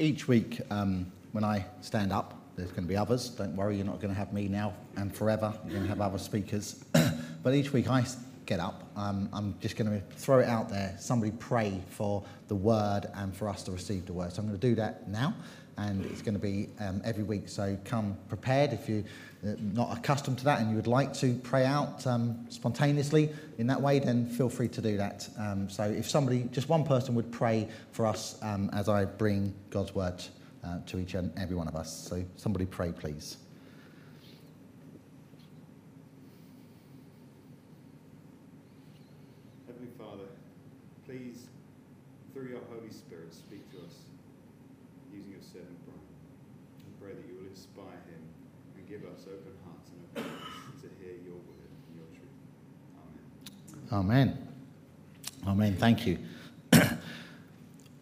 each week um, when I stand up, there's going to be others. Don't worry, you're not going to have me now and forever. You're going to have other speakers. but each week I get up, um, I'm just going to throw it out there. Somebody pray for the word and for us to receive the word. So I'm going to do that now, and it's going to be um, every week. So come prepared if you're uh, not accustomed to that and you would like to pray out um, spontaneously in that way, then feel free to do that. Um, so if somebody, just one person, would pray for us um, as I bring God's word uh, to each and every one of us. So somebody pray, please. Heavenly Father, please, through your Holy Spirit, speak to us using your servant Brian. I pray that you will inspire him and give us open hearts and open minds to hear your word and your truth. Amen. Amen. Amen. Thank you.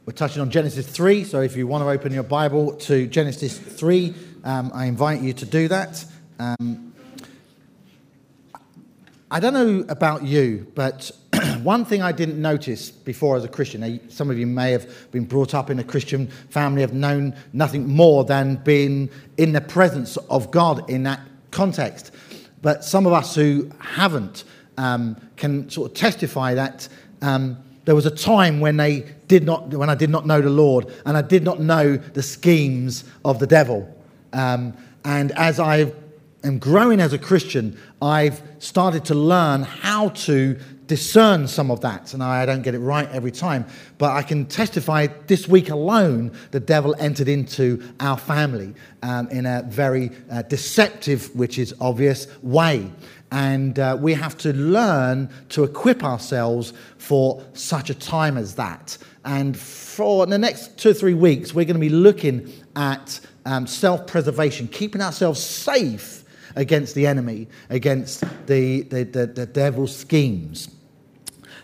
We're touching on Genesis 3, so if you want to open your Bible to Genesis 3, um, I invite you to do that. Um, I don't know about you, but one thing I didn't notice before as a Christian, some of you may have been brought up in a Christian family, have known nothing more than being in the presence of God in that context. But some of us who haven't um, can sort of testify that um, there was a time when they did not, when I did not know the Lord, and I did not know the schemes of the devil. Um, and as I am growing as a Christian, I've started to learn how to discern some of that. And I don't get it right every time, but I can testify this week alone, the devil entered into our family um, in a very uh, deceptive, which is obvious, way. And uh, we have to learn to equip ourselves for such a time as that. And for the next two or three weeks, we're going to be looking at um, self preservation, keeping ourselves safe against the enemy, against the, the, the, the devil's schemes.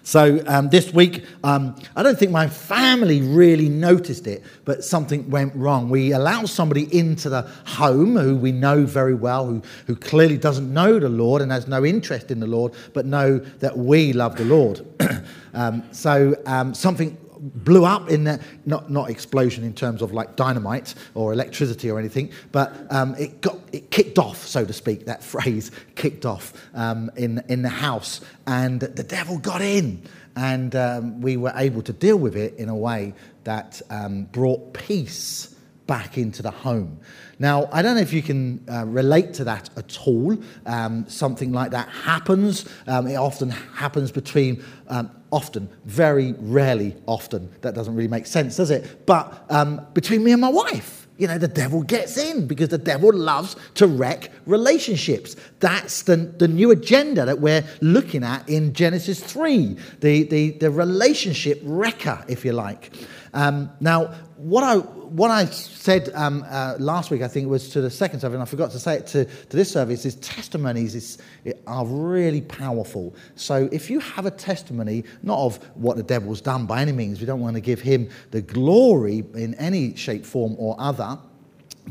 So um, this week, um, I don't think my family really noticed it, but something went wrong. We allowed somebody into the home who we know very well, who, who clearly doesn't know the Lord and has no interest in the Lord, but know that we love the Lord. um, so um, something blew up in that, not, not explosion in terms of like dynamite or electricity or anything, but um, it, got, it kicked off, so to speak, that phrase kicked off um, in, in the house. And the devil got in. And um, we were able to deal with it in a way that um, brought peace back into the home. Now, I don't know if you can uh, relate to that at all. Um, something like that happens. Um, it often happens between, um, often, very rarely often. That doesn't really make sense, does it? But um, between me and my wife. You know, the devil gets in because the devil loves to wreck relationships. That's the, the new agenda that we're looking at in Genesis 3, the, the, the relationship wrecker, if you like. Um, now, what I, what I said um, uh, last week, I think, was to the second service, and I forgot to say it to, to this service, is testimonies is, are really powerful. So if you have a testimony, not of what the devil's done by any means, we don't want to give him the glory in any shape, form, or other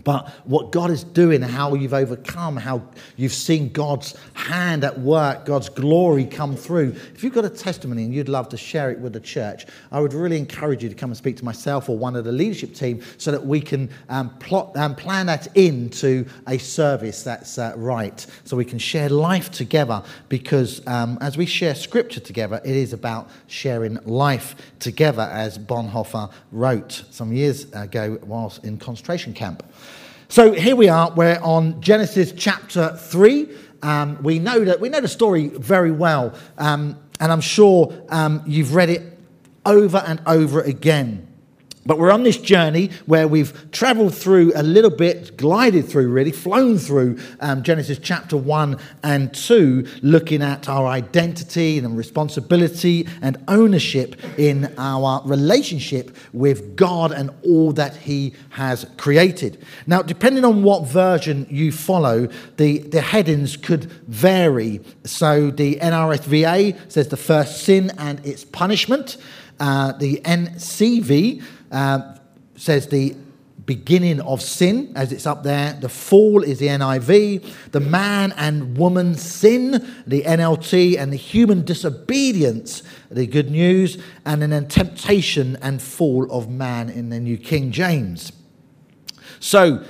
but what God is doing, how you've overcome, how you've seen God's hand at work, God's glory come through. If you've got a testimony and you'd love to share it with the church, I would really encourage you to come and speak to myself or one of the leadership team so that we can um, plot and um, plan that into a service that's uh, right. So we can share life together because um, as we share scripture together, it is about sharing life together, as Bonhoeffer wrote some years ago whilst in concentration camp. So here we are. We're on Genesis chapter three. Um, we know that we know the story very well, um, and I'm sure um, you've read it over and over again. But we're on this journey where we've traveled through a little bit, glided through really, flown through um, Genesis chapter 1 and 2, looking at our identity and responsibility and ownership in our relationship with God and all that He has created. Now, depending on what version you follow, the, the headings could vary. So the NRSVA says the first sin and its punishment. Uh, the NCV uh, says the beginning of sin, as it's up there. The fall is the NIV. The man and woman sin, the NLT. And the human disobedience, the good news. And then temptation and fall of man in the New King James. So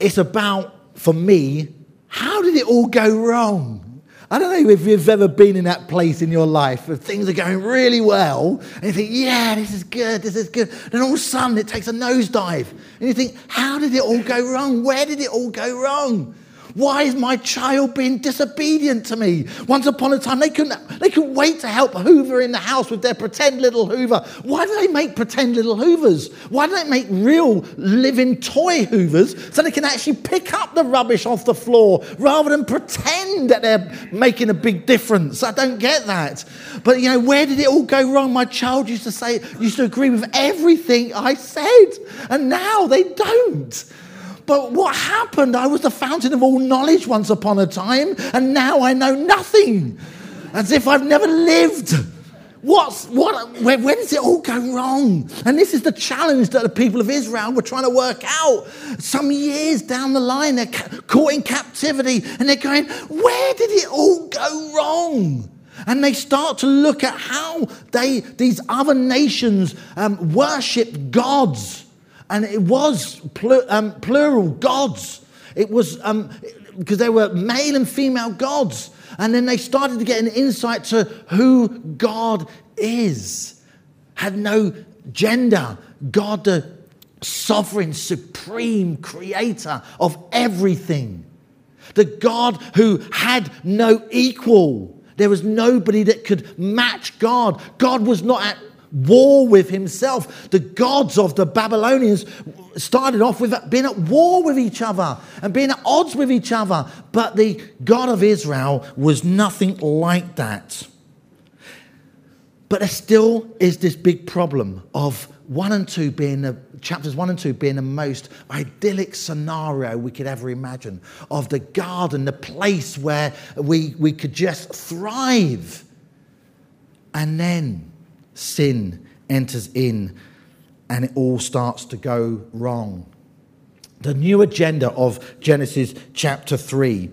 it's about, for me, how did it all go wrong? I don't know if you've ever been in that place in your life where things are going really well, and you think, yeah, this is good, this is good. Then all of a sudden it takes a nosedive. And you think, how did it all go wrong? Where did it all go wrong? Why is my child being disobedient to me? Once upon a time, they couldn't, they couldn't wait to help Hoover in the house with their pretend little Hoover. Why do they make pretend little Hoovers? Why do they make real living toy Hoovers so they can actually pick up the rubbish off the floor rather than pretend that they're making a big difference? I don't get that. But you know, where did it all go wrong? My child used to say, used to agree with everything I said, and now they don't. But what happened? I was the fountain of all knowledge once upon a time, and now I know nothing, as if I've never lived. What's, what, where, where, does it all go wrong? And this is the challenge that the people of Israel were trying to work out. Some years down the line, they're caught in captivity and they're going, Where did it all go wrong? And they start to look at how they, these other nations um, worship gods and it was plur, um, plural gods. It was because um, there were male and female gods. And then they started to get an insight to who God is. Had no gender. God, the sovereign, supreme creator of everything. The God who had no equal. There was nobody that could match God. God was not at war with himself. The gods of the Babylonians started off with being at war with each other and being at odds with each other. But the God of Israel was nothing like that. But there still is this big problem of one and two being the chapters one and two being the most idyllic scenario we could ever imagine of the garden, the place where we, we could just thrive. And then sin enters in and it all starts to go wrong. The new agenda of Genesis chapter 3.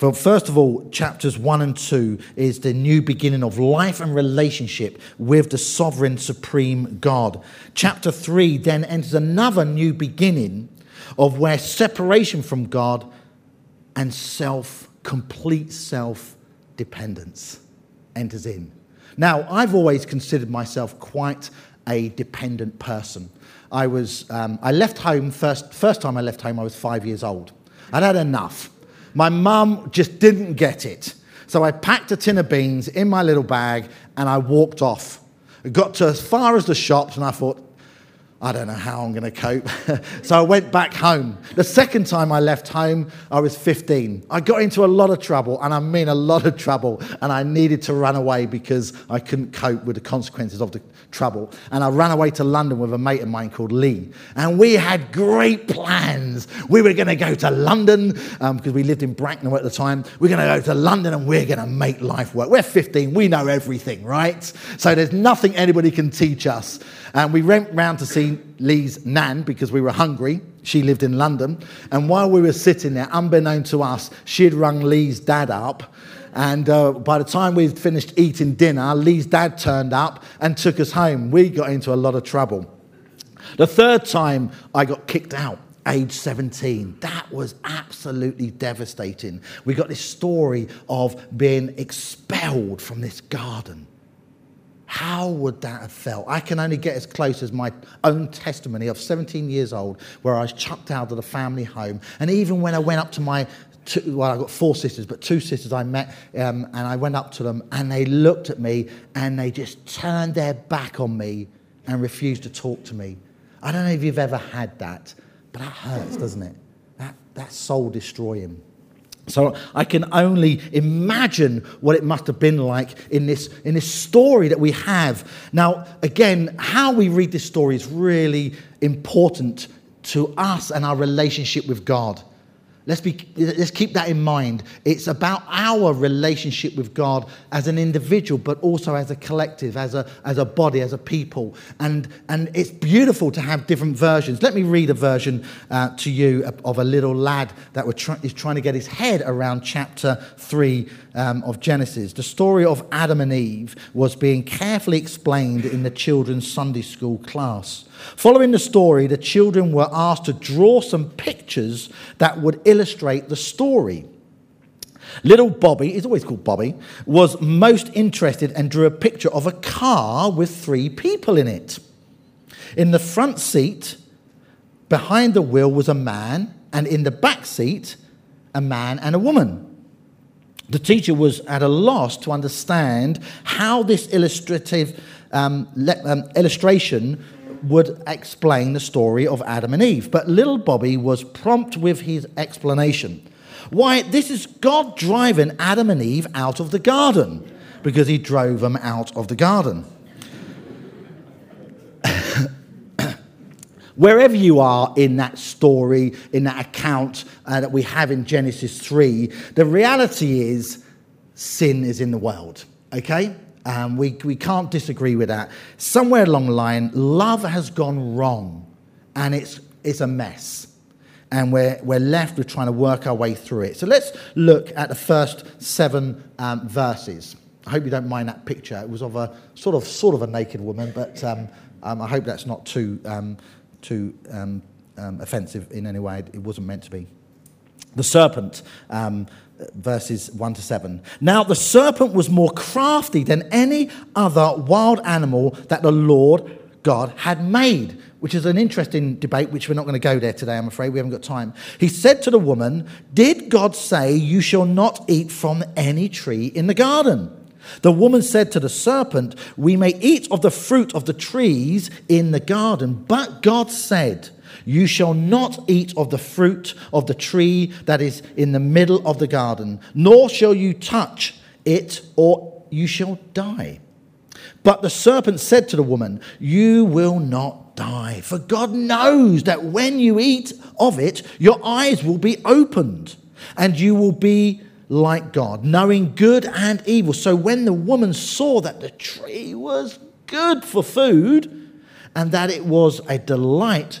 Well, first of all, chapters 1 and 2 is the new beginning of life and relationship with the sovereign supreme God. Chapter 3 then enters another new beginning of where separation from God and self, complete self dependence enters in. Now, I've always considered myself quite a dependent person. I, was, um, I left home, first, first time I left home, I was five years old. I'd had enough. My mum just didn't get it. So I packed a tin of beans in my little bag and I walked off. I got to as far as the shops and I thought, I don't know how I'm going to cope. so I went back home. The second time I left home, I was 15. I got into a lot of trouble, and I mean a lot of trouble, and I needed to run away because I couldn't cope with the consequences of the trouble. And I ran away to London with a mate of mine called Lee. And we had great plans. We were going to go to London because um, we lived in Bracknell at the time. We're going to go to London and we're going to make life work. We're 15, we know everything, right? So there's nothing anybody can teach us. And we went round to see Lee's nan because we were hungry. She lived in London. And while we were sitting there, unbeknown to us, she had rung Lee's dad up. And uh, by the time we'd finished eating dinner, Lee's dad turned up and took us home. We got into a lot of trouble. The third time I got kicked out age 17. That was absolutely devastating. We got this story of being expelled from this garden. How would that have felt? I can only get as close as my own testimony of 17 years old, where I was chucked out of the family home. And even when I went up to my Two, well, I've got four sisters, but two sisters I met, um, and I went up to them, and they looked at me, and they just turned their back on me and refused to talk to me. I don't know if you've ever had that, but that hurts, doesn't it? That, that's soul destroying. So I can only imagine what it must have been like in this, in this story that we have. Now, again, how we read this story is really important to us and our relationship with God. Let's, be, let's keep that in mind. It's about our relationship with God as an individual, but also as a collective, as a, as a body, as a people. And, and it's beautiful to have different versions. Let me read a version uh, to you of a little lad that try, is trying to get his head around chapter 3 um, of Genesis. The story of Adam and Eve was being carefully explained in the children's Sunday school class. Following the story, the children were asked to draw some pictures that would illustrate the story. Little Bobby, he's always called Bobby, was most interested and drew a picture of a car with three people in it. In the front seat, behind the wheel, was a man, and in the back seat, a man and a woman. The teacher was at a loss to understand how this illustrative um, le- um, illustration would explain the story of Adam and Eve. But little Bobby was prompt with his explanation. Why, this is God driving Adam and Eve out of the garden because he drove them out of the garden. Wherever you are in that story, in that account uh, that we have in Genesis 3, the reality is sin is in the world, okay? Um, we, we can't disagree with that. Somewhere along the line, love has gone wrong and it's, it's a mess. And we're, we're left with trying to work our way through it. So let's look at the first seven um, verses. I hope you don't mind that picture. It was of a sort of, sort of a naked woman, but um, um I hope that's not too, um, too um, offensive in any way. It wasn't meant to be. The serpent verses 1 to 7. Now the serpent was more crafty than any other wild animal that the Lord God had made, which is an interesting debate, which we're not going to go there today, I'm afraid. We haven't got time. He said to the woman, Did God say you shall not eat from any tree in the garden? The woman said to the serpent, We may eat of the fruit of the trees in the garden, but God said, you shall not eat of the fruit of the tree that is in the middle of the garden, nor shall you touch it, or you shall die. But the serpent said to the woman, You will not die, for God knows that when you eat of it, your eyes will be opened, and you will be like God, knowing good and evil. So when the woman saw that the tree was good for food, and that it was a delight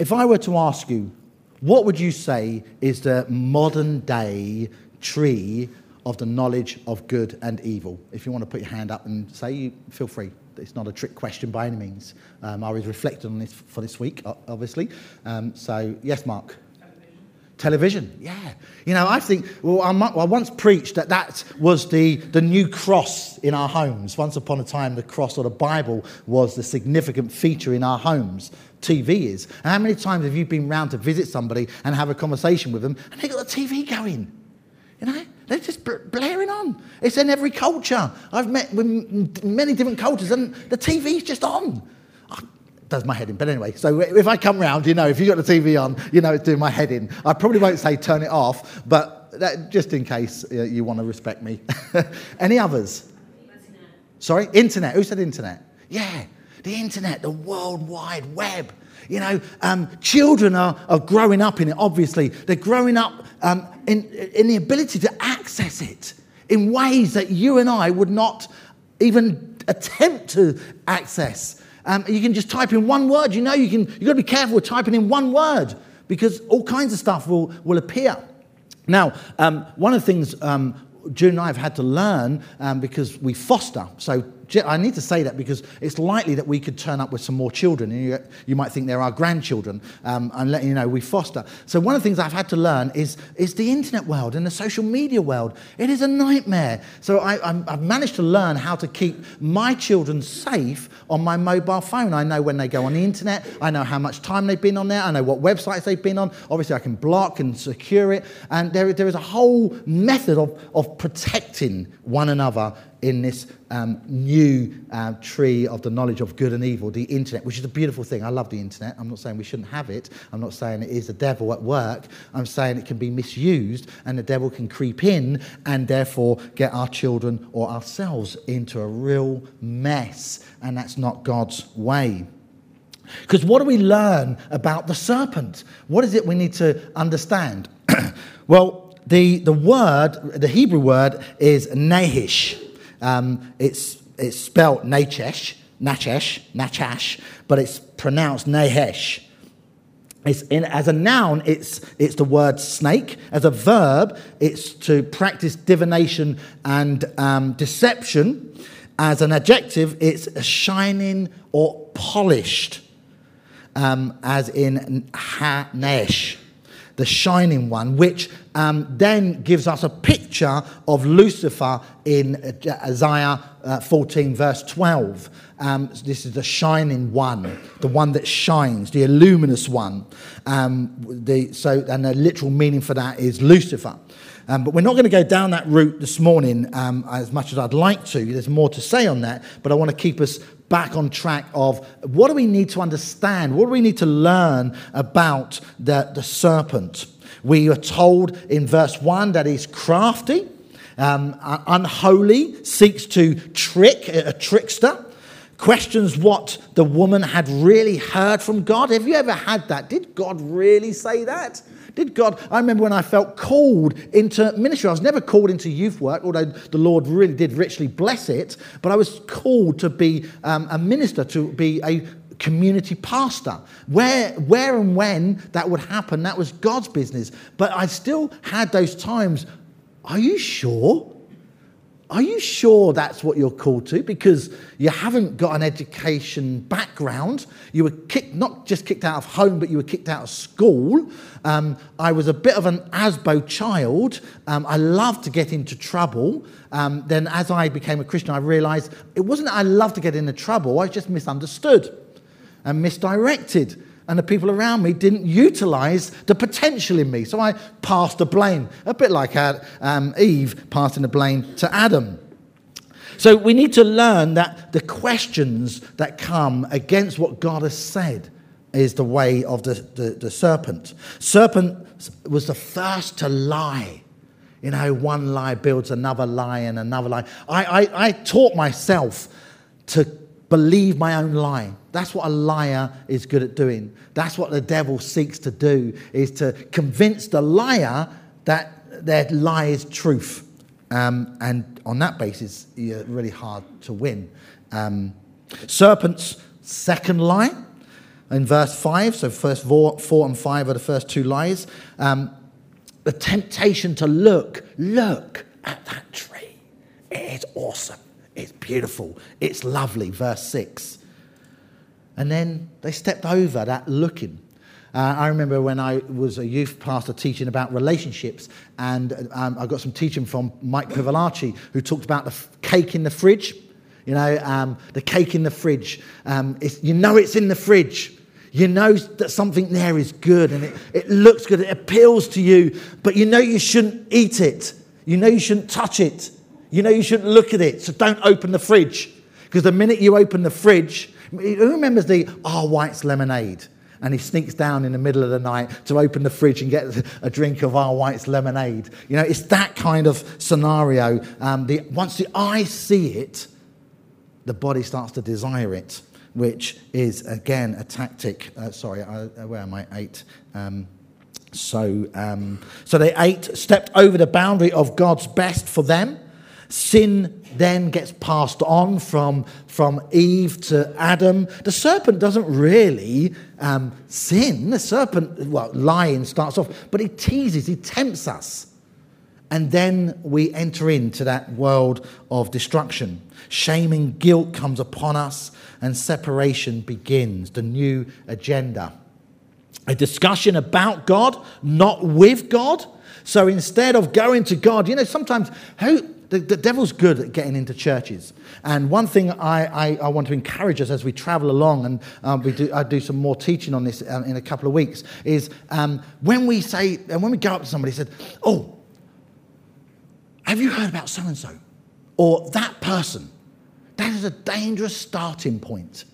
If I were to ask you, what would you say is the modern day tree of the knowledge of good and evil? If you want to put your hand up and say, feel free. It's not a trick question by any means. Um, I was reflecting on this for this week, obviously. Um, so, yes, Mark. Television, yeah. You know, I think, well, I, I, once preached that that was the, the new cross in our homes. Once upon a time, the cross or the Bible was the significant feature in our homes. TV is. And how many times have you been round to visit somebody and have a conversation with them and they've got the TV going? You know, they're just blaring on. It's in every culture. I've met with many different cultures and the TV's just on. Does my head in. But anyway, so if I come round, you know, if you've got the TV on, you know it's doing my head in. I probably won't say turn it off, but that, just in case uh, you want to respect me. Any others? Internet. Sorry? Internet. Who said internet? Yeah the internet, the world wide web. You know, um, children are, are growing up in it, obviously. They're growing up um, in, in the ability to access it in ways that you and I would not even attempt to access. Um, you can just type in one word. You know, you can, you've got to be careful with typing in one word because all kinds of stuff will, will appear. Now, um, one of the things um, June and I have had to learn um, because we foster. So I need to say that because it's likely that we could turn up with some more children, and you, you might think they're our grandchildren, um, and let you know we foster. So one of the things I've had to learn is, is the internet world and the social media world. It is a nightmare. So I, I'm, I've managed to learn how to keep my children safe on my mobile phone. I know when they go on the internet, I know how much time they've been on there, I know what websites they've been on. Obviously, I can block and secure it, and there, there is a whole method of, of protecting one another in this um, new uh, tree of the knowledge of good and evil, the internet, which is a beautiful thing. I love the internet. I'm not saying we shouldn't have it. I'm not saying it is the devil at work. I'm saying it can be misused and the devil can creep in and therefore get our children or ourselves into a real mess. And that's not God's way. Because what do we learn about the serpent? What is it we need to understand? well, the, the word, the Hebrew word is nahish. Um, it's, it's spelled nachesh, nachesh, nachash, but it's pronounced nahesh. It's in, as a noun, it's, it's the word snake. As a verb, it's to practice divination and um, deception. As an adjective, it's shining or polished um, as in Hanesh, the shining one, which um, then gives us a picture of Lucifer in Isaiah uh, 14, verse 12. Um, this is the shining one, the one that shines, the luminous one. Um, the, so, and the literal meaning for that is Lucifer. Um, but we're not going to go down that route this morning um, as much as I'd like to. There's more to say on that, but I want to keep us back on track of what do we need to understand? What do we need to learn about the, the serpent? We are told in verse 1 that he's crafty, um, unholy, seeks to trick, a trickster questions what the woman had really heard from God. Have you ever had that? Did God really say that? Did God? I remember when I felt called into ministry. I was never called into youth work, although the Lord really did richly bless it. But I was called to be um, a minister, to be a community pastor. Where, where and when that would happen, that was God's business. But I still had those times. Are you sure? Are you sure that's what you're called to? Because you haven't got an education background. You were kicked, not just kicked out of home, but you were kicked out of school. Um, I was a bit of an ASBO child. Um, I loved to get into trouble. Um, then, as I became a Christian, I realized it wasn't that I loved to get into trouble, I was just misunderstood and misdirected and the people around me didn't utilize the potential in me. So I passed the blame, a bit like um, Eve passing the blame to Adam. So we need to learn that the questions that come against what God has said is the way of the, the, the serpent. Serpent was the first to lie. You know, one lie builds another lie and another lie. I, I, I taught myself to believe my own lie. That's what a liar is good at doing. That's what the devil seeks to do, is to convince the liar that their lie is truth. Um, and on that basis, you're really hard to win. Um, serpent's second lie in verse 5, so first four, four and 5 are the first two lies. Um, the temptation to look, look at that tree. It is awesome. It's beautiful. It's lovely. Verse 6. And then they stepped over that looking. Uh, I remember when I was a youth pastor teaching about relationships, and um, I got some teaching from Mike Pilavachi, who talked about the f- cake in the fridge. You know, um, the cake in the fridge. Um, you know it's in the fridge. You know that something there is good and it, it looks good, it appeals to you, but you know you shouldn't eat it. You know you shouldn't touch it. You know you shouldn't look at it. So don't open the fridge. Because the minute you open the fridge, who remembers the R. White's lemonade? And he sneaks down in the middle of the night to open the fridge and get a drink of R. White's lemonade. You know, it's that kind of scenario. Um, the, once the eye see it, the body starts to desire it, which is, again, a tactic. Uh, sorry, I, uh, where am I? Eight. Um, so, um, so they ate, stepped over the boundary of God's best for them Sin then gets passed on from, from Eve to Adam. The serpent doesn't really um, sin. The serpent, well, lying starts off, but he teases, he tempts us. And then we enter into that world of destruction. Shame and guilt comes upon us, and separation begins, the new agenda. A discussion about God, not with God. So instead of going to God, you know, sometimes who, the, the devil's good at getting into churches. And one thing I, I, I want to encourage us as we travel along, and um, we do, I do some more teaching on this um, in a couple of weeks, is um, when we say, and when we go up to somebody, and said, Oh, have you heard about so and so? Or that person? That is a dangerous starting point.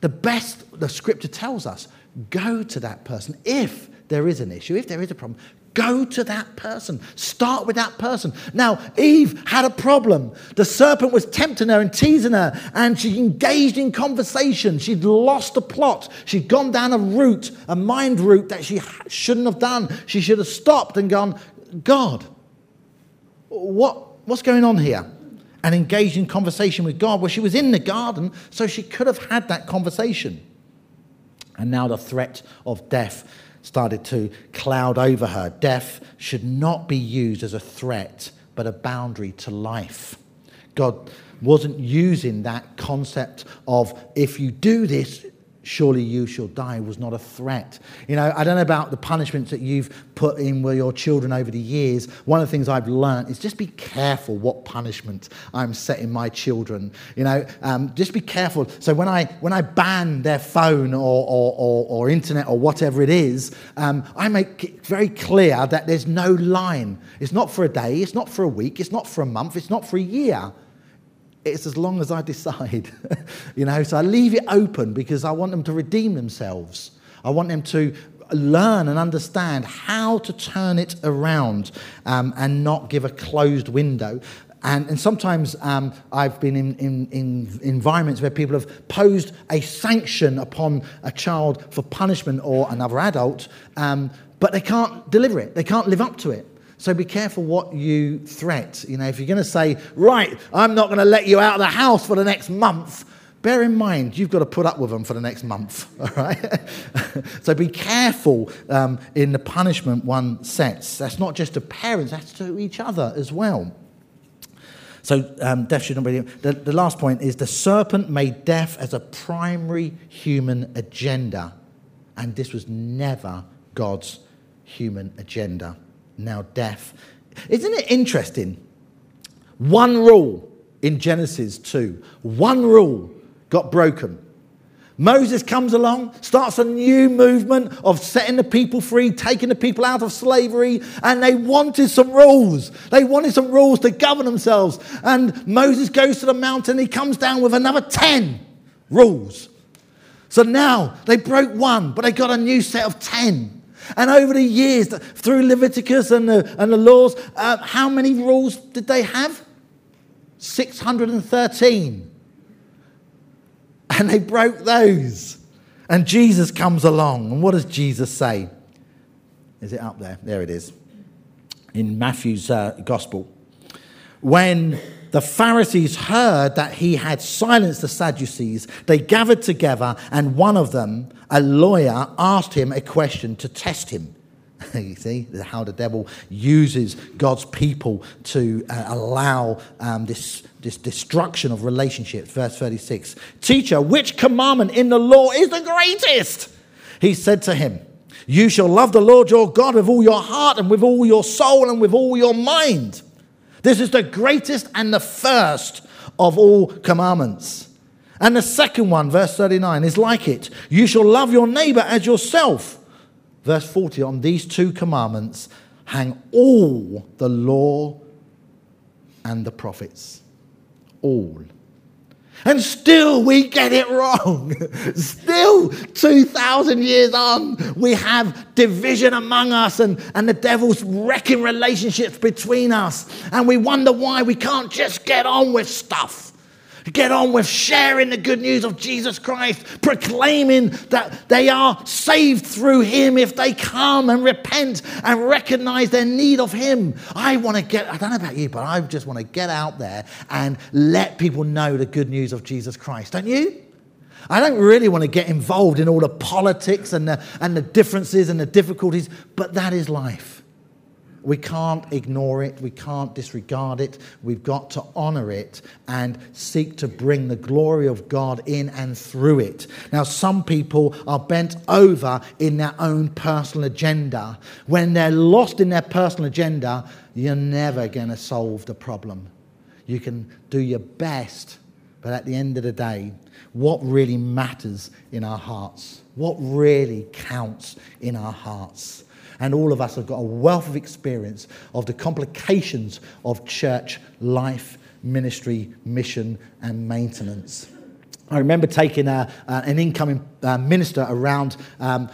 The best, the scripture tells us, go to that person. If there is an issue, if there is a problem, Go to that person. Start with that person. Now, Eve had a problem. The serpent was tempting her and teasing her, and she engaged in conversation. She'd lost the plot. She'd gone down a route, a mind route that she shouldn't have done. She should have stopped and gone, God, what, what's going on here? And engaged in conversation with God. Well, she was in the garden, so she could have had that conversation. And now the threat of death started to cloud over her. Death should not be used as a threat, but a boundary to life. God wasn't using that concept of if you do this, surely you shall die was not a threat. You know, I don't know about the punishments that you've put in with your children over the years. One of the things I've learned is just be careful what punishment I'm setting my children. You know, um, just be careful. So when I when I ban their phone or or, or, or internet or whatever it is, um, I make it very clear that there's no line. It's not for a day. It's not for a week. It's not for a month. It's not for a year it's as long as I decide. you know, so I leave it open because I want them to redeem themselves. I want them to learn and understand how to turn it around um, and not give a closed window. And, and sometimes um, I've been in, in, in, environments where people have posed a sanction upon a child for punishment or another adult, um, but they can't deliver it, they can't live up to it. So be careful what you threat. You know, if you're going to say, right, I'm not going to let you out of the house for the next month, bear in mind you've got to put up with them for the next month. All right. so be careful um, in the punishment one sets. That's not just to parents; that's to each other as well. So um, death should not be. The, the last point is the serpent made death as a primary human agenda, and this was never God's human agenda now death. Isn't it interesting? One rule in Genesis 2, one rule got broken. Moses comes along, starts a new movement of setting the people free, taking the people out of slavery, and they wanted some rules. They wanted some rules to govern themselves. And Moses goes to the mountain, he comes down with another 10 rules. So now they broke one, but they got a new set of 10. And over the years, through Leviticus and the, and the laws, uh, how many rules did they have? 613. And they broke those. And Jesus comes along. And what does Jesus say? Is it up there? There it is. In Matthew's uh, gospel. When the Pharisees heard that he had silenced the Sadducees. They gathered together, and one of them, a lawyer, asked him a question to test him. you see how the devil uses God's people to uh, allow um, this, this destruction of relationships. Verse 36 Teacher, which commandment in the law is the greatest? He said to him, You shall love the Lord your God with all your heart and with all your soul and with all your mind. This is the greatest and the first of all commandments. And the second one, verse 39, is like it you shall love your neighbor as yourself. Verse 40, on these two commandments hang all the law and the prophets. All. And still we get it wrong. still, 2,000 years on, we have division among us and, and the devil's wrecking relationships between us. And we wonder why we can't just get on with stuff. Get on with sharing the good news of Jesus Christ, proclaiming that they are saved through Him if they come and repent and recognize their need of Him. I want to get, I don't know about you, but I just want to get out there and let people know the good news of Jesus Christ. Don't you? I don't really want to get involved in all the politics and the, and the differences and the difficulties, but that is life. We can't ignore it. We can't disregard it. We've got to honor it and seek to bring the glory of God in and through it. Now, some people are bent over in their own personal agenda. When they're lost in their personal agenda, you're never going to solve the problem. You can do your best, but at the end of the day, what really matters in our hearts, what really counts in our hearts and all of us have got a wealth of experience of the complications of church life, ministry, mission, and maintenance. I remember taking a, an incoming uh, minister around. Um,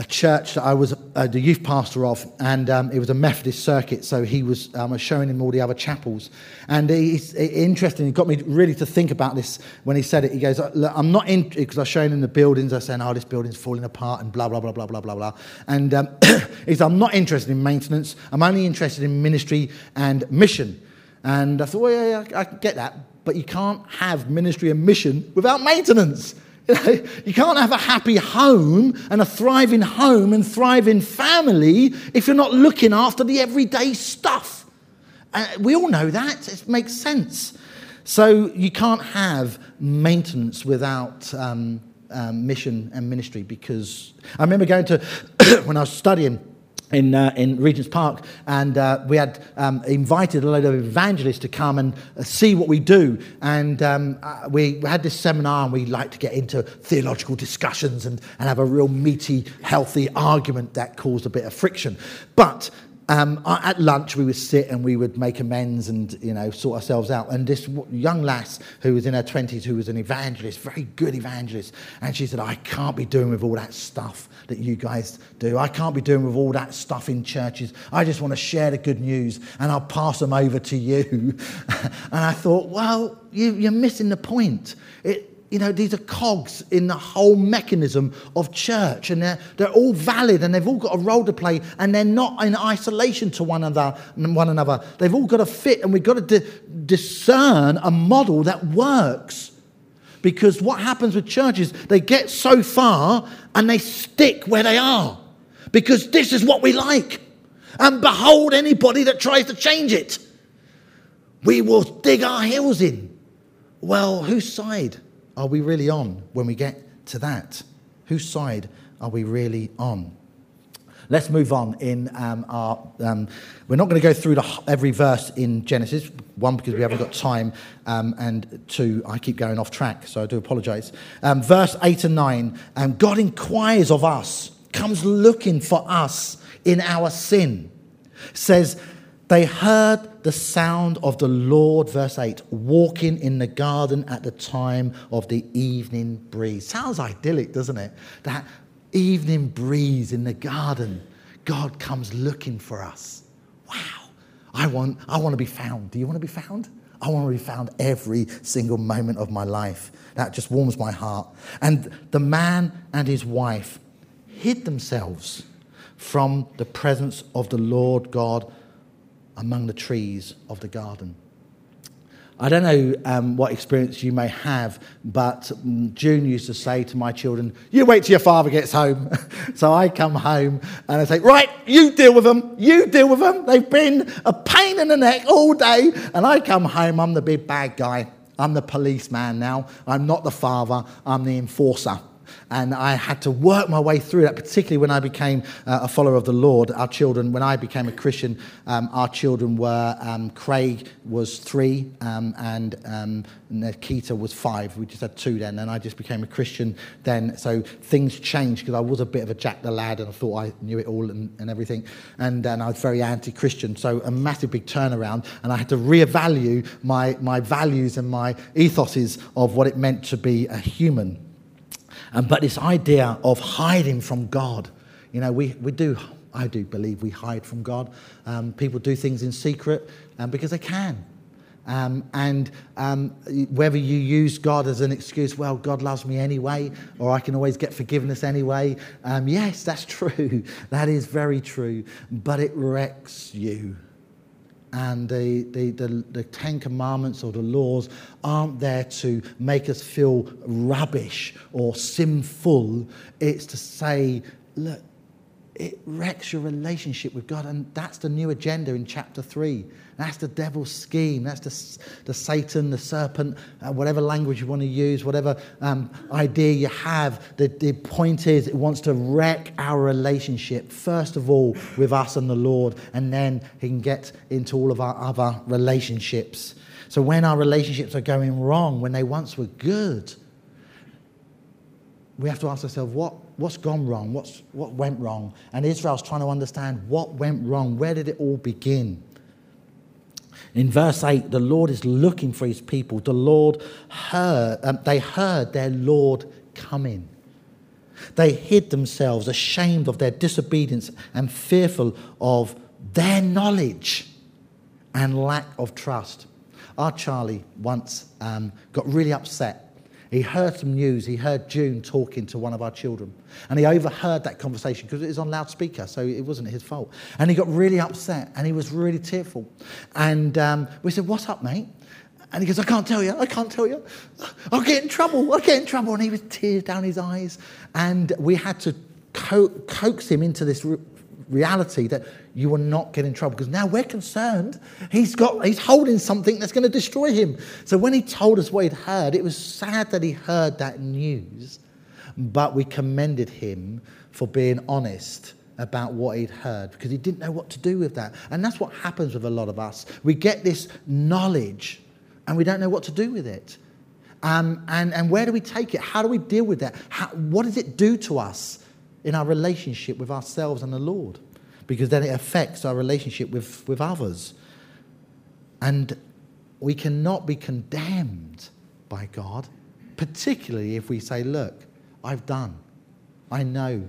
a church that I was uh, the youth pastor of, and um, it was a Methodist circuit. So he was um, showing him all the other chapels, and he's interesting. He got me really to think about this when he said it. He goes, "I'm not in," because I was showing him the buildings. I saying, "Oh, this building's falling apart," and blah blah blah blah blah blah blah. And um, he said, "I'm not interested in maintenance. I'm only interested in ministry and mission." And I thought, "Well, yeah, yeah I, I get that, but you can't have ministry and mission without maintenance." You can't have a happy home and a thriving home and thriving family if you're not looking after the everyday stuff. Uh, we all know that. It makes sense. So you can't have maintenance without um, um, mission and ministry because I remember going to, when I was studying, in, uh, in Regent's Park, and uh, we had um, invited a load of evangelists to come and uh, see what we do. And um, uh, we had this seminar, and we like to get into theological discussions and, and have a real meaty, healthy argument that caused a bit of friction. But um, at lunch, we would sit and we would make amends and you know sort ourselves out. And this young lass who was in her twenties, who was an evangelist, very good evangelist, and she said, "I can't be doing with all that stuff that you guys do. I can't be doing with all that stuff in churches. I just want to share the good news, and I'll pass them over to you." and I thought, well, you, you're missing the point. It, you know, these are cogs in the whole mechanism of church, and they're, they're all valid and they've all got a role to play, and they're not in isolation to one another. One another. They've all got to fit, and we've got to di- discern a model that works. Because what happens with churches, they get so far and they stick where they are. Because this is what we like. And behold anybody that tries to change it. We will dig our heels in. Well, whose side? Are we really on when we get to that? Whose side are we really on? Let's move on in um, our. Um, we're not going to go through the, every verse in Genesis. One, because we haven't got time, um, and two, I keep going off track, so I do apologize. Um, verse 8 and 9 um, God inquires of us, comes looking for us in our sin. Says, they heard the sound of the Lord, verse 8, walking in the garden at the time of the evening breeze. Sounds idyllic, doesn't it? That evening breeze in the garden. God comes looking for us. Wow. I want, I want to be found. Do you want to be found? I want to be found every single moment of my life. That just warms my heart. And the man and his wife hid themselves from the presence of the Lord God among the trees of the garden. I don't know um, what experience you may have, but June used to say to my children, You wait till your father gets home. so I come home and I say, Right, you deal with them. You deal with them. They've been a pain in the neck all day. And I come home, I'm the big bad guy. I'm the policeman now. I'm not the father, I'm the enforcer and I had to work my way through that, particularly when I became uh, a follower of the Lord. Our children, when I became a Christian, um, our children were um, Craig was three um, and um, Nikita was five. We just had two then, and I just became a Christian then. So things changed because I was a bit of a Jack the Lad and I thought I knew it all and, and everything. And, and I was very anti Christian. So a massive big turnaround, and I had to reevaluate my, my values and my ethoses of what it meant to be a human. Um, but this idea of hiding from God, you know, we, we do, I do believe we hide from God. Um, people do things in secret um, because they can. Um, and um, whether you use God as an excuse, well, God loves me anyway, or I can always get forgiveness anyway. Um, yes, that's true. That is very true. But it wrecks you and the, the, the, the, Ten Commandments or the laws aren't there to make us feel rubbish or sinful. It's to say, look, it wrecks your relationship with God. And that's the new agenda in chapter 3. That's the devil's scheme. That's the, the Satan, the serpent, uh, whatever language you want to use, whatever um, idea you have. The, the point is, it wants to wreck our relationship, first of all, with us and the Lord, and then he can get into all of our other relationships. So when our relationships are going wrong, when they once were good, we have to ask ourselves, what, what's gone wrong? What's, what went wrong? And Israel's trying to understand what went wrong. Where did it all begin? In verse 8, the Lord is looking for his people. The Lord heard, um, they heard their Lord coming. They hid themselves, ashamed of their disobedience and fearful of their knowledge and lack of trust. Our Charlie once um, got really upset he heard some news. He heard June talking to one of our children. And he overheard that conversation because it was on loudspeaker, so it wasn't his fault. And he got really upset and he was really tearful. And um, we said, What's up, mate? And he goes, I can't tell you, I can't tell you. I'll get in trouble, I'll get in trouble. And he was tears down his eyes. And we had to co- coax him into this reality that you will not get in trouble. Because now we're concerned. He's got he's holding something that's going to destroy him. So when he told us what he'd heard it was sad that he heard that news but we commended him for being honest about what he'd heard because he didn't know what to do with that. And that's what happens with a lot of us. We get this knowledge and we don't know what to do with it. Um, and, and where do we take it? How do we deal with that? How, what does it do to us in our relationship with ourselves and the Lord, because then it affects our relationship with, with others. And we cannot be condemned by God, particularly if we say, Look, I've done, I know,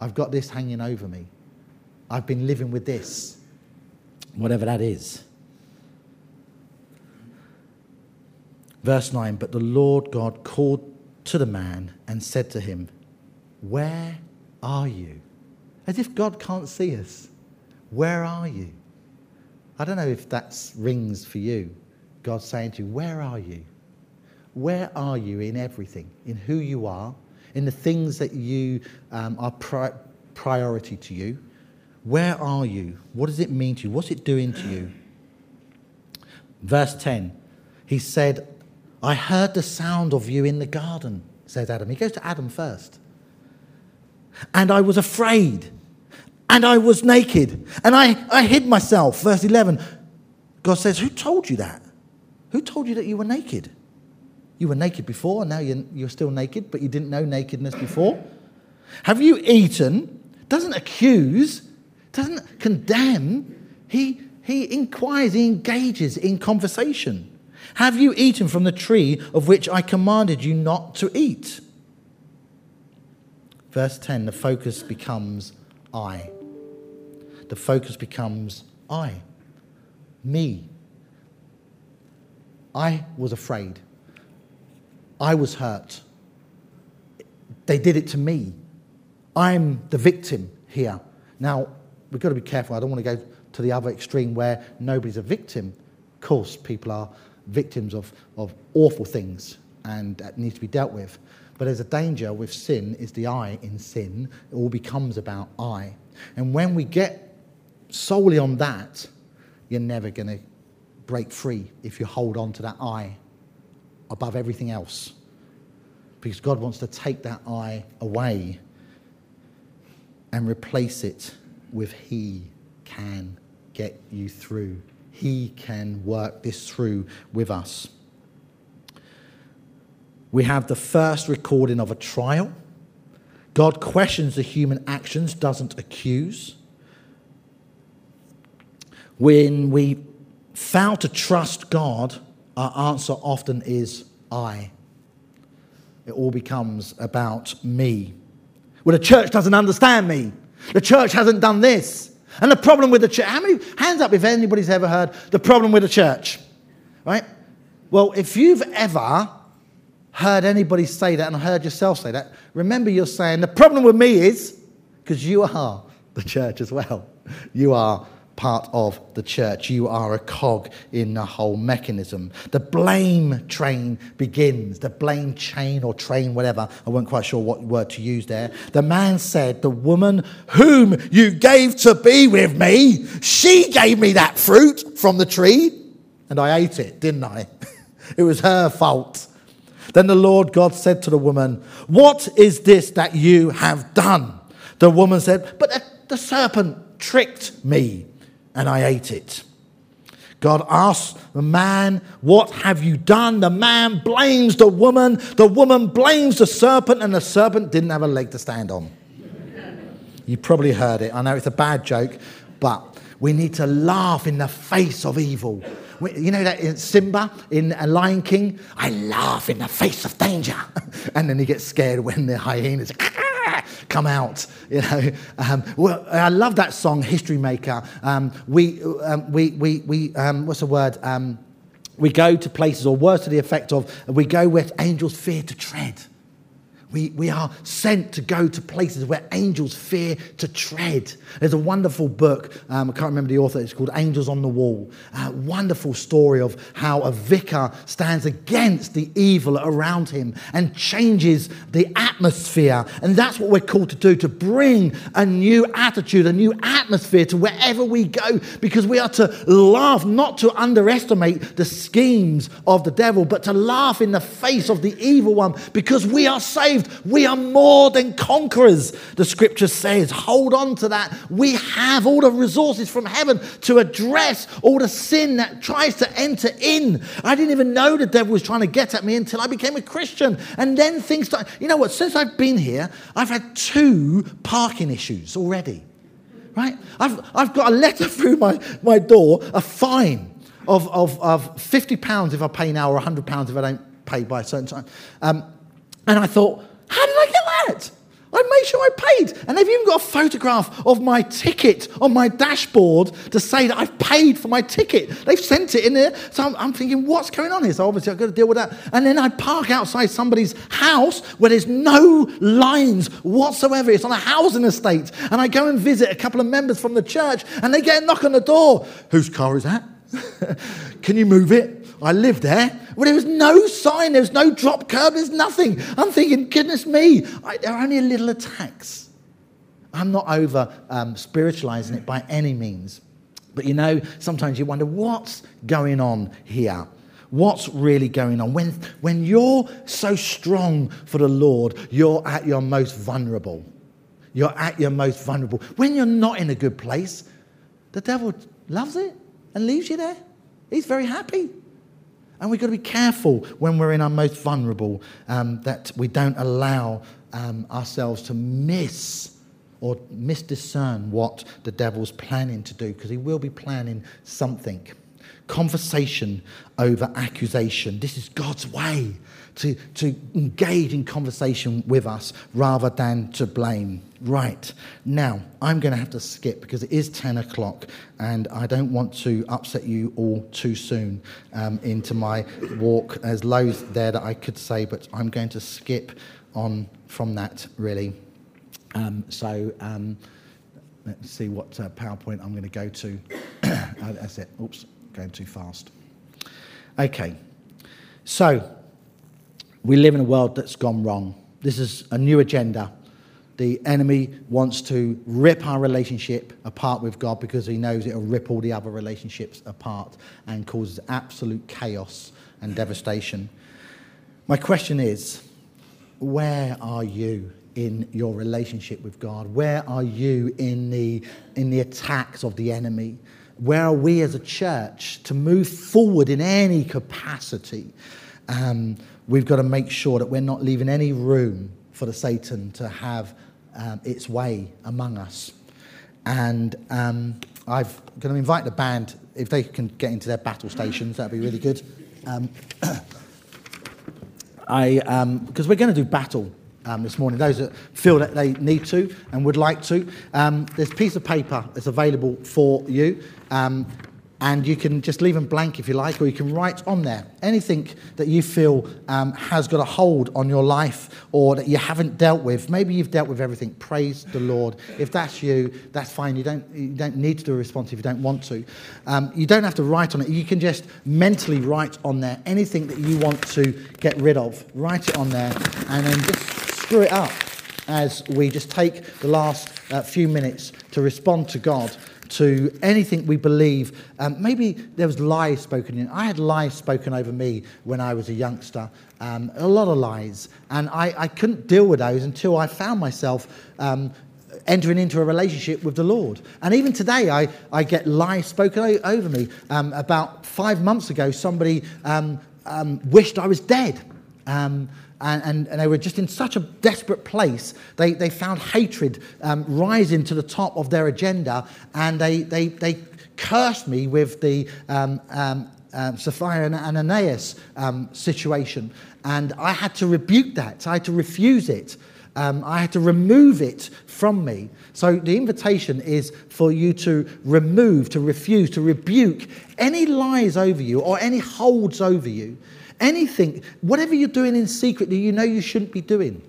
I've got this hanging over me, I've been living with this, whatever that is. Verse 9 But the Lord God called to the man and said to him, where are you? As if God can't see us. Where are you? I don't know if that rings for you. God saying to you, Where are you? Where are you in everything? In who you are, in the things that you um, are pri- priority to you? Where are you? What does it mean to you? What's it doing to you? Verse 10, he said, I heard the sound of you in the garden, says Adam. He goes to Adam first and I was afraid, and I was naked, and I, I hid myself. Verse 11 God says, Who told you that? Who told you that you were naked? You were naked before, and now you're, you're still naked, but you didn't know nakedness before. Have you eaten? Doesn't accuse, doesn't condemn. He, he inquires, he engages in conversation. Have you eaten from the tree of which I commanded you not to eat? Verse 10 the focus becomes I. The focus becomes I. Me. I was afraid. I was hurt. They did it to me. I'm the victim here. Now, we've got to be careful. I don't want to go to the other extreme where nobody's a victim. Of course, people are victims of, of awful things and that needs to be dealt with. But there's a danger with sin is the I in sin. It all becomes about I. And when we get solely on that, you're never going to break free if you hold on to that I above everything else. Because God wants to take that I away and replace it with He can get you through. He can work this through with us. We have the first recording of a trial. God questions the human actions, doesn't accuse. When we fail to trust God, our answer often is I. It all becomes about me. Well, the church doesn't understand me. The church hasn't done this. And the problem with the church, how many, hands up if anybody's ever heard the problem with the church, right? Well, if you've ever heard anybody say that and heard yourself say that, remember you're saying, the problem with me is, because you are the church as well. You are part of the church. You are a cog in the whole mechanism. The blame train begins, the blame chain or train, whatever. I wasn't quite sure what word to use there. The man said, The woman whom you gave to be with me, she gave me that fruit from the tree, and I ate it, didn't I? it was her fault. Then the Lord God said to the woman, What is this that you have done? The woman said, But the, serpent tricked me and I ate it. God asks the man, What have you done? The man blames the woman. The woman blames the serpent, and the serpent didn't have a leg to stand on. You probably heard it. I know it's a bad joke, but we need to laugh in the face of evil. You know that in Simba in A Lion King? I laugh in the face of danger. and then he gets scared when the hyenas come out. You know, um, well, I love that song, History Maker. Um, we, um, we, we, we um, what's the word? Um, we go to places, or words to the effect of, we go where angels fear to tread. We, we are sent to go to places where angels fear to tread. There's a wonderful book, um, I can't remember the author, it's called Angels on the Wall. A wonderful story of how a vicar stands against the evil around him and changes the atmosphere. And that's what we're called to do to bring a new attitude, a new atmosphere to wherever we go, because we are to laugh, not to underestimate the schemes of the devil, but to laugh in the face of the evil one, because we are saved saved. We are more than conquerors, the scripture says. Hold on to that. We have all the resources from heaven to address all the sin that tries to enter in. I didn't even know the devil was trying to get at me until I became a Christian. And then things start. You know what? Since I've been here, I've had two parking issues already. Right? I've, I've got a letter through my, my door, a fine of, of, of 50 pounds if I pay now or 100 pounds if I don't pay by a certain time. Um, and I thought, how did I get that? I made sure I paid. And they've even got a photograph of my ticket on my dashboard to say that I've paid for my ticket. They've sent it in there. So I'm, I'm, thinking, what's going on here? So obviously I've got to deal with that. And then I park outside somebody's house where there's no lines whatsoever. It's on a housing estate. And I go and visit a couple of members from the church and they get a knock on the door. Whose car is that? Can you move it? I lived there. Well, there was no sign, there was no drop curb, there's nothing. I'm thinking, goodness me, I, there are only a little attacks. I'm not over um, spiritualizing it by any means. But you know, sometimes you wonder what's going on here? What's really going on? When, when you're so strong for the Lord, you're at your most vulnerable. You're at your most vulnerable. When you're not in a good place, the devil loves it and leaves you there. He's very happy. And we've got to be careful when we're in our most vulnerable um, that we don't allow um, ourselves to miss or misdiscern what the devil's planning to do, because he will be planning something. Conversation over accusation. This is God's way to, to engage in conversation with us rather than to blame. Right. Now, I'm going to have to skip because it is 10 o'clock and I don't want to upset you all too soon um, into my walk. There's loads there that I could say, but I'm going to skip on from that, really. Um, so, um, let's see what uh, PowerPoint I'm going to go to. oh, that's it. Oops, going too fast. Okay. So, we live in a world that's gone wrong. This is a new agenda. The enemy wants to rip our relationship apart with God because he knows it'll rip all the other relationships apart and causes absolute chaos and devastation. My question is where are you in your relationship with God? Where are you in the, in the attacks of the enemy? Where are we as a church to move forward in any capacity? Um, we've got to make sure that we're not leaving any room for the Satan to have um, its way among us. And um, I'm going to invite the band, if they can get into their battle stations, that'd be really good. Um, I, because um, we're going to do battle um, this morning. Those that feel that they need to and would like to, um, there's a piece of paper that's available for you. and you can just leave them blank if you like, or you can write on there anything that you feel um, has got a hold on your life or that you haven't dealt with. Maybe you've dealt with everything. Praise the Lord. If that's you, that's fine. You don't, you don't need to do a response if you don't want to. Um, you don't have to write on it. You can just mentally write on there anything that you want to get rid of. Write it on there and then just screw it up as we just take the last uh, few minutes to respond to God to anything we believe. Um, maybe there was lies spoken in. I had lies spoken over me when I was a youngster, um, a lot of lies, and I, I, couldn't deal with those until I found myself. Um, entering into a relationship with the Lord. And even today, I, I get lies spoken over me. Um, about five months ago, somebody um, um, wished I was dead. And, and, and, they were just in such a desperate place. They, they found hatred um, rising to the top of their agenda, and they, they, they cursed me with the um, um, um Sapphira and Ananias um, situation. And I had to rebuke that, I had to refuse it. Um, I had to remove it from me. So the invitation is for you to remove, to refuse, to rebuke any lies over you or any holds over you anything, whatever you're doing in secret that you know you shouldn't be doing.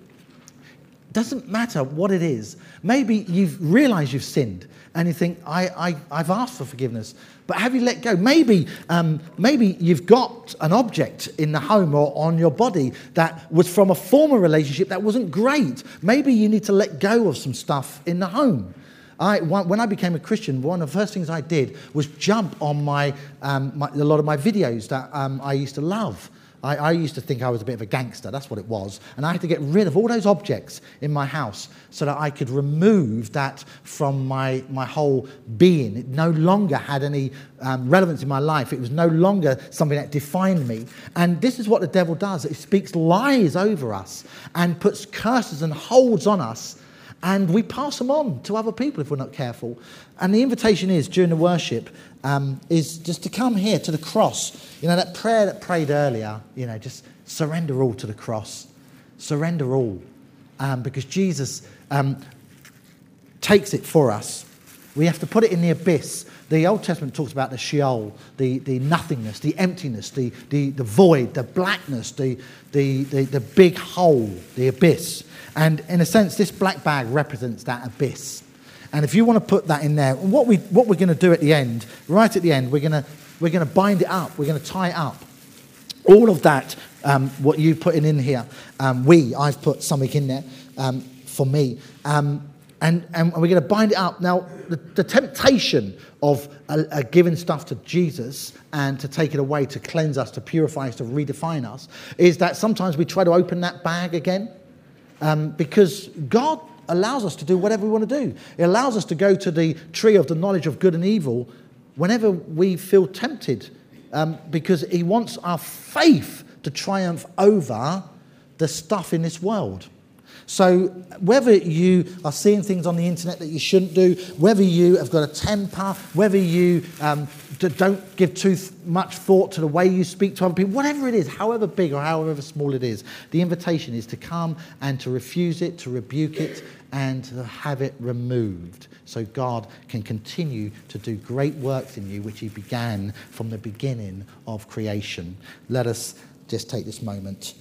Doesn't matter what it is. Maybe you've realized you've sinned and you think, I, I, have asked for forgiveness, but have you let go? Maybe, um, maybe you've got an object in the home or on your body that was from a former relationship that wasn't great. Maybe you need to let go of some stuff in the home. I, when I became a Christian, one of the first things I did was jump on my, um, my a lot of my videos that um, I used to love. I, I, used to think I was a bit of a gangster, that's what it was. And I had to get rid of all those objects in my house so that I could remove that from my, my whole being. It no longer had any um, relevance in my life, it was no longer something that defined me. And this is what the devil does it speaks lies over us and puts curses and holds on us. And we pass them on to other people if we're not careful. And the invitation is during the worship um, is just to come here to the cross. You know, that prayer that prayed earlier, you know, just surrender all to the cross. Surrender all. Um, because Jesus um, takes it for us. We have to put it in the abyss. The Old Testament talks about the Sheol, the, the nothingness, the emptiness, the, the, the void, the blackness, the, the, the, the big hole, the abyss. And in a sense, this black bag represents that abyss. And if you want to put that in there, what, we, what we're going to do at the end, right at the end, we're going to, we're going to bind it up, we're going to tie it up. All of that, um, what you put in here, um, we, I've put something in there um, for me. Um, and, and we're going to bind it up. Now, the, the temptation of uh, uh, giving stuff to Jesus and to take it away, to cleanse us, to purify us, to redefine us, is that sometimes we try to open that bag again. Um, because God allows us to do whatever we want to do. It allows us to go to the tree of the knowledge of good and evil whenever we feel tempted, um, because He wants our faith to triumph over the stuff in this world. So, whether you are seeing things on the internet that you shouldn't do, whether you have got a temper, whether you um, don't give too much thought to the way you speak to other people, whatever it is, however big or however small it is, the invitation is to come and to refuse it, to rebuke it, and to have it removed so God can continue to do great works in you, which He began from the beginning of creation. Let us just take this moment